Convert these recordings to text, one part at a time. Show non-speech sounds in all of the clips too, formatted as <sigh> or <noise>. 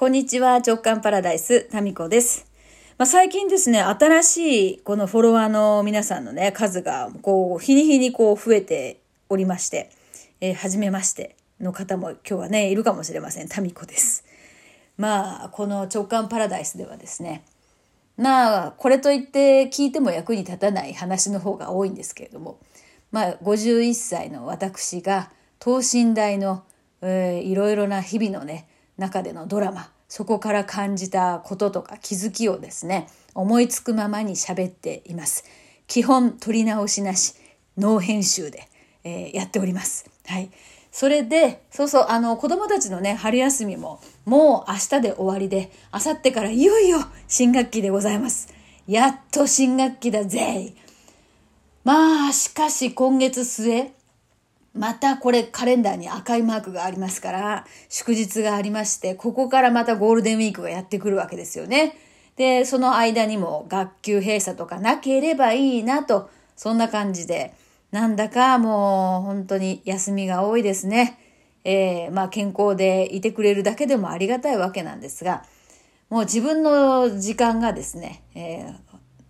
こんにちは、直感パラダイス、タミコです。まあ、最近ですね、新しいこのフォロワーの皆さんのね、数が、こう、日に日にこう増えておりまして、えー、初めましての方も今日はね、いるかもしれません。タミコです。まあ、この直感パラダイスではですね、まあ、これといって聞いても役に立たない話の方が多いんですけれども、まあ、51歳の私が等身大の、えー、いろいろな日々のね、中でのドラマそこから感じたこととか気づきをですね思いつくままに喋っています。基本取り直しなしノー編集で、えー、やっております。はい。それでそうそうあの子供たちのね春休みももう明日で終わりで明後日からいよいよ新学期でございます。やっと新学期だぜまあしかし今月末またこれカレンダーに赤いマークがありますから、祝日がありまして、ここからまたゴールデンウィークがやってくるわけですよね。で、その間にも学級閉鎖とかなければいいなと、そんな感じで、なんだかもう本当に休みが多いですね。えー、まあ健康でいてくれるだけでもありがたいわけなんですが、もう自分の時間がですね、え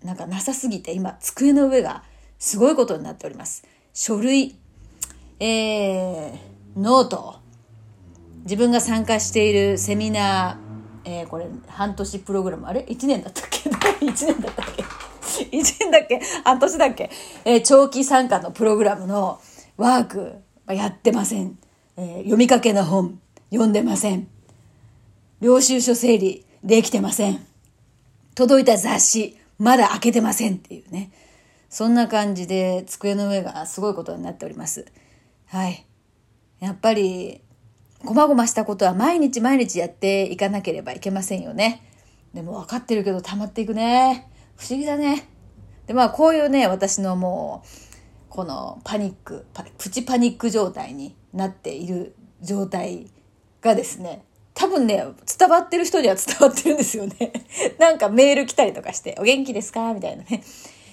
ー、なんかなさすぎて今机の上がすごいことになっております。書類、えー、ノート。自分が参加しているセミナー、えー、これ、半年プログラム、あれ ?1 年だったっけ <laughs> ?1 年だったっけ ?1 年だっけ？半年だっけ？えー、長期参加のプログラムのワーク、やってません。えー、読みかけの本、読んでません。領収書整理、できてません。届いた雑誌、まだ開けてませんっていうね。そんな感じで机の上がすごいことになっております。はい。やっぱり、こまごましたことは毎日毎日やっていかなければいけませんよね。でも分かってるけど溜まっていくね。不思議だね。で、まあこういうね、私のもう、このパニック、プチパニック状態になっている状態がですね、多分ね、伝わってる人には伝わってるんですよね。<laughs> なんかメール来たりとかして、お元気ですか？みたいなね。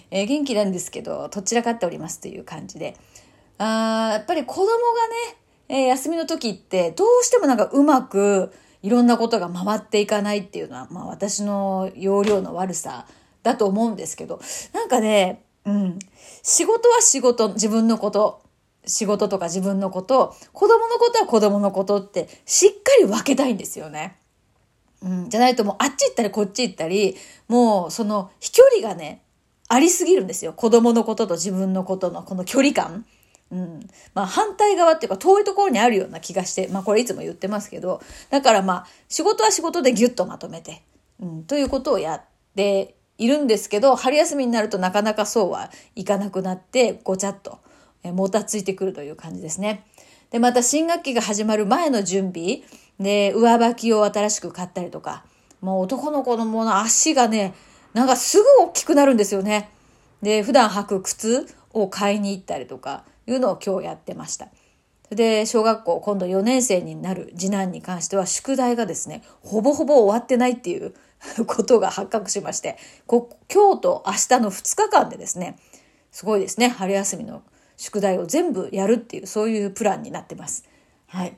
えー、元気なんですけど、どちらかっておりますという感じで。あやっぱり子供がね、えー、休みの時ってどうしてもなんかうまくいろんなことが回っていかないっていうのは、まあ私の容量の悪さだと思うんですけど、なんかね、うん、仕事は仕事、自分のこと、仕事とか自分のこと、子供のことは子供のことってしっかり分けたいんですよね。うん、じゃないともうあっち行ったりこっち行ったり、もうその飛距離がね、ありすぎるんですよ。子供のことと自分のことのこの距離感。うん。まあ反対側っていうか遠いところにあるような気がして、まあこれいつも言ってますけど、だからまあ仕事は仕事でギュッとまとめて、うん、ということをやっているんですけど、春休みになるとなかなかそうはいかなくなって、ごちゃっと、えもたついてくるという感じですね。で、また新学期が始まる前の準備で、上履きを新しく買ったりとか、もう男の子のもの足がね、なんかすぐ大きくなるんですよね。で、普段履く靴を買いに行ったりとか、いうのを今日やってました。で、小学校今度4年生になる次男に関しては宿題がですね、ほぼほぼ終わってないっていう <laughs> ことが発覚しまして、今日と明日の2日間でですね、すごいですね、春休みの宿題を全部やるっていう、そういうプランになってます。はい。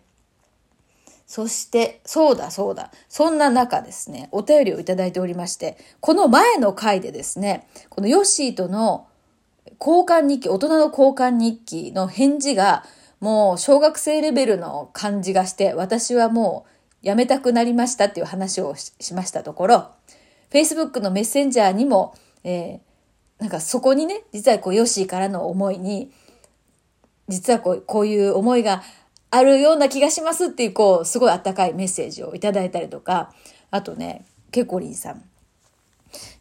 そして、そうだそうだ。そんな中ですね、お便りをいただいておりまして、この前の回でですね、このヨッシーとの交換日記、大人の交換日記の返事が、もう小学生レベルの感じがして、私はもうやめたくなりましたっていう話をしましたところ、Facebook のメッセンジャーにも、えー、なんかそこにね、実はこう、ヨッシーからの思いに、実はこうこういう思いがあるような気がしますっていう、こう、すごいあったかいメッセージをいただいたりとか、あとね、ケコリンさん。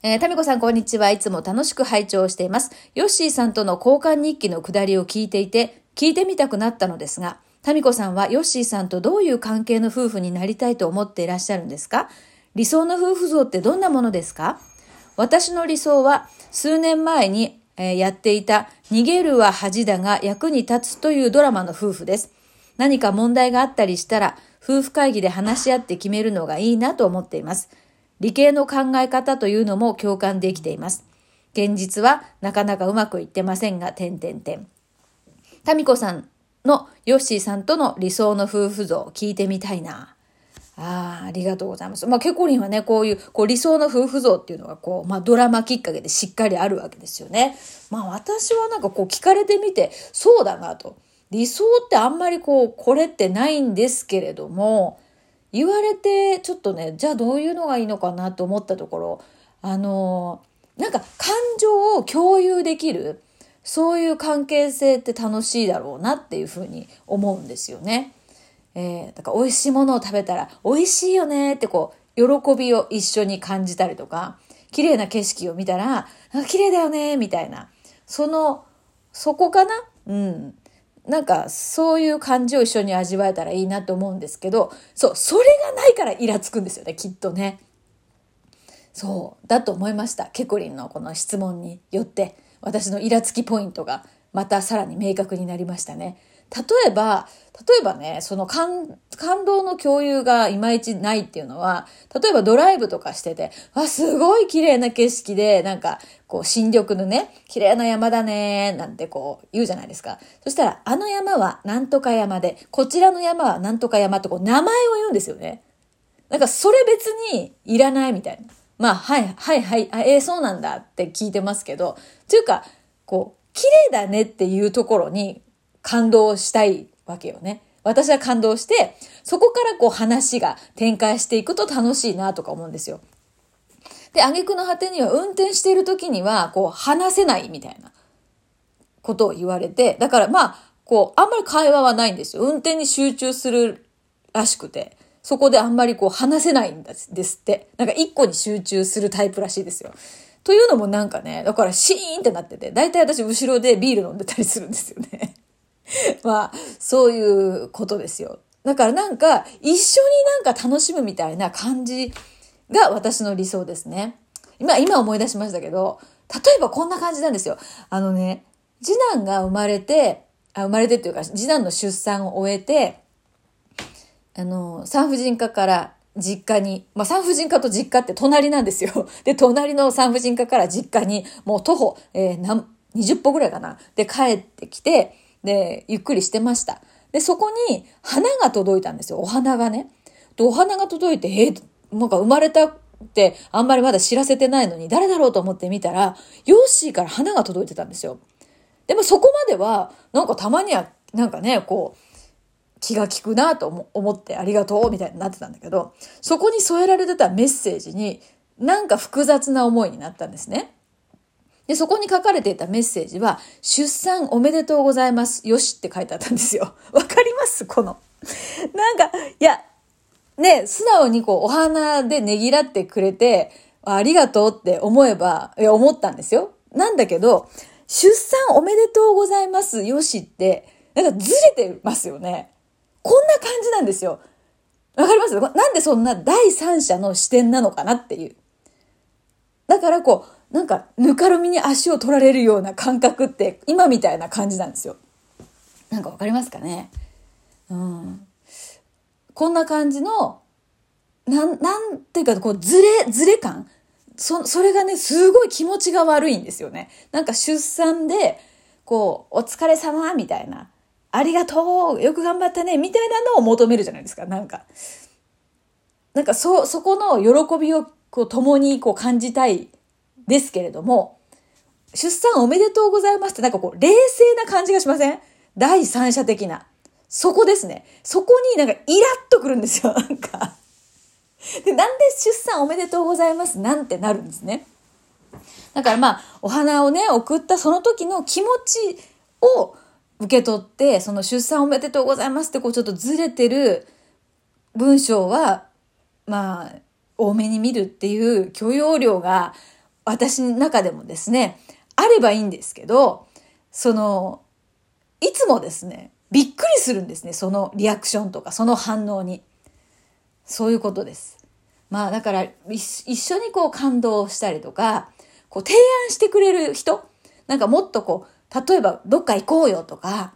えー、タミコさんこんにちは。いつも楽しく拝聴しています。ヨッシーさんとの交換日記のくだりを聞いていて、聞いてみたくなったのですが、タミコさんはヨッシーさんとどういう関係の夫婦になりたいと思っていらっしゃるんですか？理想の夫婦像ってどんなものですか？私の理想は数年前に、えー、やっていた逃げるは恥だが役に立つというドラマの夫婦です。何か問題があったりしたら夫婦会議で話し合って決めるのがいいなと思っています。理系の考え方というのも共感できています。現実はなかなかうまくいってませんが、点々点。タミコさんのヨッシーさんとの理想の夫婦像聞いてみたいな。ああ、ありがとうございます。まあ、ケコリンはね、こういう、こう理想の夫婦像っていうのが、こう、まあ、ドラマきっかけでしっかりあるわけですよね。まあ、私はなんかこう聞かれてみて、そうだなと。理想ってあんまりこう、これってないんですけれども、言われて、ちょっとね、じゃあどういうのがいいのかなと思ったところ、あのなんか感情を共有できる、そういう関係性って楽しいだろうなっていうふうに思うんですよね。えー、だから美味しいものを食べたら美味しいよねってこう、喜びを一緒に感じたりとか、綺麗な景色を見たら、綺麗だよねみたいな。その、そこかな？うん。なんか、そういう感じを一緒に味わえたらいいなと思うんですけど、そう、それがないからイラつくんですよね、きっとね。そう、だと思いました。ケコリンのこの質問によって、私のイラつきポイントがまたさらに明確になりましたね。例えば、例えばね、その感、感動の共有がいまいちないっていうのは、例えばドライブとかしてて、わ、すごい綺麗な景色で、なんか、こう、新緑のね、綺麗な山だね、なんてこう、言うじゃないですか。そしたら、あの山はなんとか山で、こちらの山はなんとか山ってこう、名前を言うんですよね。なんか、それ別にいらないみたいな。まあ、はい、はい、はい、あえー、そうなんだって聞いてますけど、というか、こう、綺麗だねっていうところに、感動したいわけよね。私は感動して、そこからこう話が展開していくと楽しいなとか思うんですよ。で、挙句の果てには運転している時には、こう話せないみたいなことを言われて、だからまあ、こう、あんまり会話はないんですよ。運転に集中するらしくて、そこであんまりこう話せないんですって。なんか一個に集中するタイプらしいですよ。というのもなんかね、だからシーンってなってて、だいたい私後ろでビール飲んでたりするんですよね。<laughs> まあ、そういうことですよ。だからなんか、一緒になんか楽しむみたいな感じが私の理想ですね。今、今思い出しましたけど、例えばこんな感じなんですよ。あのね、次男が生まれて、あ生まれてっていうか、次男の出産を終えて、あの、産婦人科から実家に、まあ、産婦人科と実家って隣なんですよ。<laughs> で、隣の産婦人科から実家に、もう徒歩、えー、何、20歩ぐらいかな。で、帰ってきて、で、ゆっくりしてました。で、そこに花が届いたんですよ。お花がね。で、お花が届いて、えー、なんか生まれたってあんまりまだ知らせてないのに、誰だろうと思って見たら、ヨッシーから花が届いてたんですよ。でもそこまでは、なんかたまには、なんかね、こう、気が利くなと思ってありがとうみたいになってたんだけど、そこに添えられてたメッセージに、なんか複雑な思いになったんですね。で、そこに書かれていたメッセージは、出産おめでとうございます。よしって書いてあったんですよ。<laughs> わかります？この。なんか、いや、ね、素直にこう、お花でねぎらってくれて、ありがとうって思えば、いや、思ったんですよ。なんだけど、出産おめでとうございます。よしって、なんかずれてますよね。こんな感じなんですよ。わかります？なんでそんな第三者の視点なのかなっていう。だからこう、なんかぬかるみに足を取られるような感覚って今みたいな感じなんですよ。なんかわかりますかね？うん。こんな感じの、なん、なんていうか、こう、ずれ、ずれ感？そ、それがね、すごい気持ちが悪いんですよね。なんか出産で、こう、お疲れ様みたいな、ありがとうよく頑張ったねみたいなのを求めるじゃないですか、なんか。なんか、そ、そこの喜びを、こう、共に、こう、感じたいですけれども、出産おめでとうございますってなんかこう、冷静な感じがしません？第三者的な。そこですね。そこになんかイラッとくるんですよ、<laughs> なんか。で、なんで出産おめでとうございます？なんてなるんですね。だからまあ、お花をね、送ったその時の気持ちを受け取って、その出産おめでとうございますってこうちょっとずれてる文章は、まあ、多めに見るっていう許容量が私の中でもですね、あればいいんですけど、その、いつもですね、びっくりするんですね、そのリアクションとか、その反応に。そういうことです。まあだから一緒にこう感動したりとか、こう提案してくれる人、なんかもっとこう、例えばどっか行こうよとか、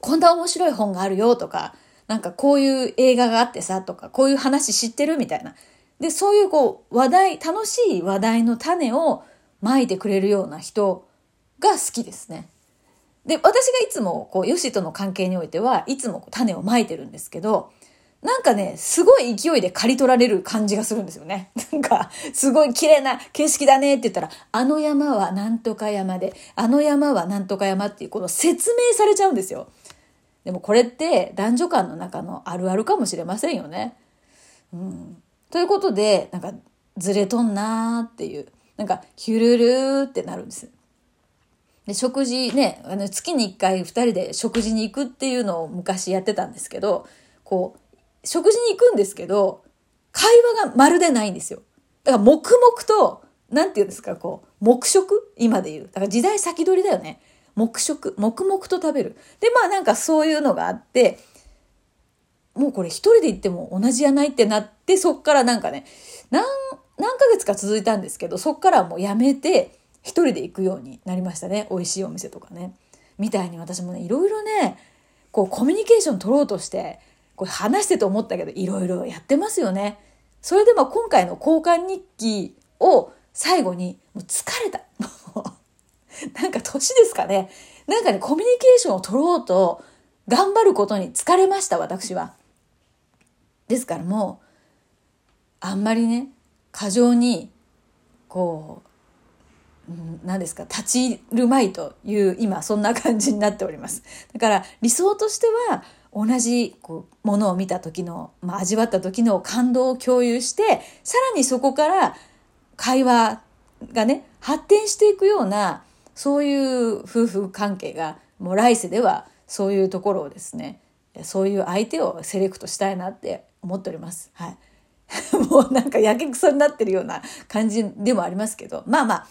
こんな面白い本があるよとか、なんかこういう映画があってさとか、こういう話知ってるみたいな。で、そういうこう、話題、楽しい話題の種をまいてくれるような人が好きですね。で、私がいつも、こう、ヨシとの関係においては、いつも種をまいてるんですけど、なんかね、すごい勢いで刈り取られる感じがするんですよね。<laughs> なんか、すごい綺麗な景色だねって言ったら、あの山はなんとか山で、あの山はなんとか山っていう、この説明されちゃうんですよ。でもこれって男女間の中のあるあるかもしれませんよね。うん。ということで、なんか、ずれとんなーっていう、なんか、ヒュルルーってなるんです。で、食事ね、あの、月に一回二人で食事に行くっていうのを昔やってたんですけど、こう、食事に行くんですけど、会話がまるでないんですよ。だから黙々と、なんて言うんですか、こう、黙食？今で言う。だから時代先取りだよね。黙食。黙々と食べる。で、まあなんかそういうのがあって、もうこれ一人で行っても同じやないってなって、そっからなんかね、何、何ヶ月か続いたんですけど、そっからもうやめて、一人で行くようになりましたね。美味しいお店とかね。みたいに私もね、いろいろね、こうコミュニケーション取ろうとして、これ話してと思ったけど、いろいろやってますよね。それでも今回の交換日記を最後に、もう疲れた。<laughs> なんか年ですかね。なんかね、コミュニケーションを取ろうと頑張ることに疲れました、私は。ですからもう、あんまりね、過剰に、こう、何ですか、立ち入るまいという、今そんな感じになっております。だから理想としては、同じこうものを見た時の、まあ、味わった時の感動を共有してさらにそこから会話がね発展していくようなそういう夫婦関係がもう来世ではそういうところをですねそういう相手をセレクトしたいなって思っております。はい。<laughs> もうなんかやけくそになってるような感じでもありますけど、まあまあ、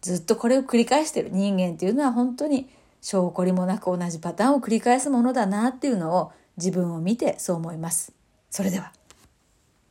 ずっとこれを繰り返してる人間っていうのは本当に証拠りもなく同じパターンを繰り返すものだなっていうのを自分を見てそう思います。それでは。